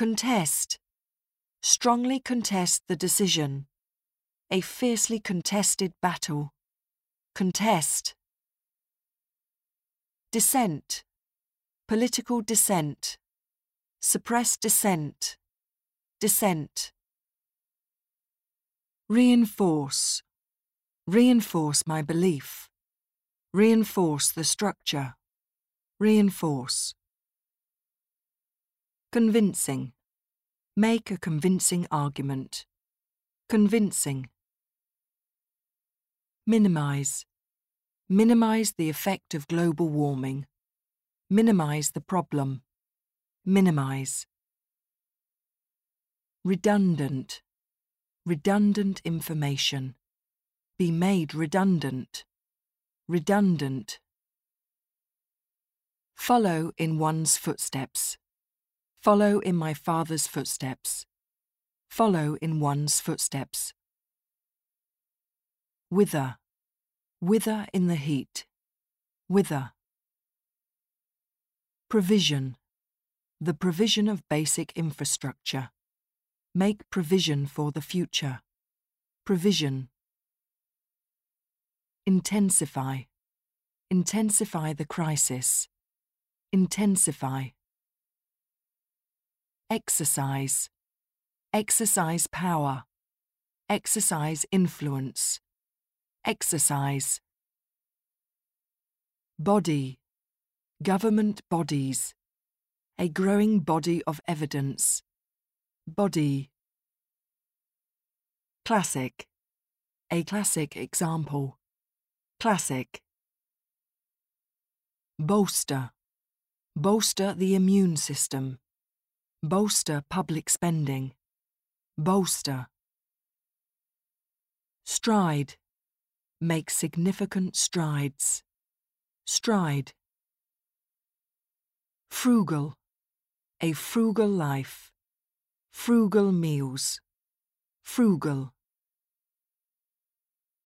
Contest. Strongly contest the decision. A fiercely contested battle. Contest. Dissent. Political dissent. Suppress dissent. Dissent. Reinforce. Reinforce my belief. Reinforce the structure. Reinforce. Convincing. Make a convincing argument. Convincing. Minimize. Minimize the effect of global warming. Minimize the problem. Minimize. Redundant. Redundant information. Be made redundant. Redundant. Follow in one's footsteps. Follow in my Father's footsteps. Follow in one's footsteps. Wither. Wither in the heat. Wither. Provision. The provision of basic infrastructure. Make provision for the future. Provision. Intensify. Intensify the crisis. Intensify. Exercise. Exercise power. Exercise influence. Exercise. Body. Government bodies. A growing body of evidence. Body. Classic. A classic example. Classic. Bolster. Bolster the immune system. Bolster public spending. Bolster. Stride. Make significant strides. Stride. Frugal. A frugal life. Frugal meals. Frugal.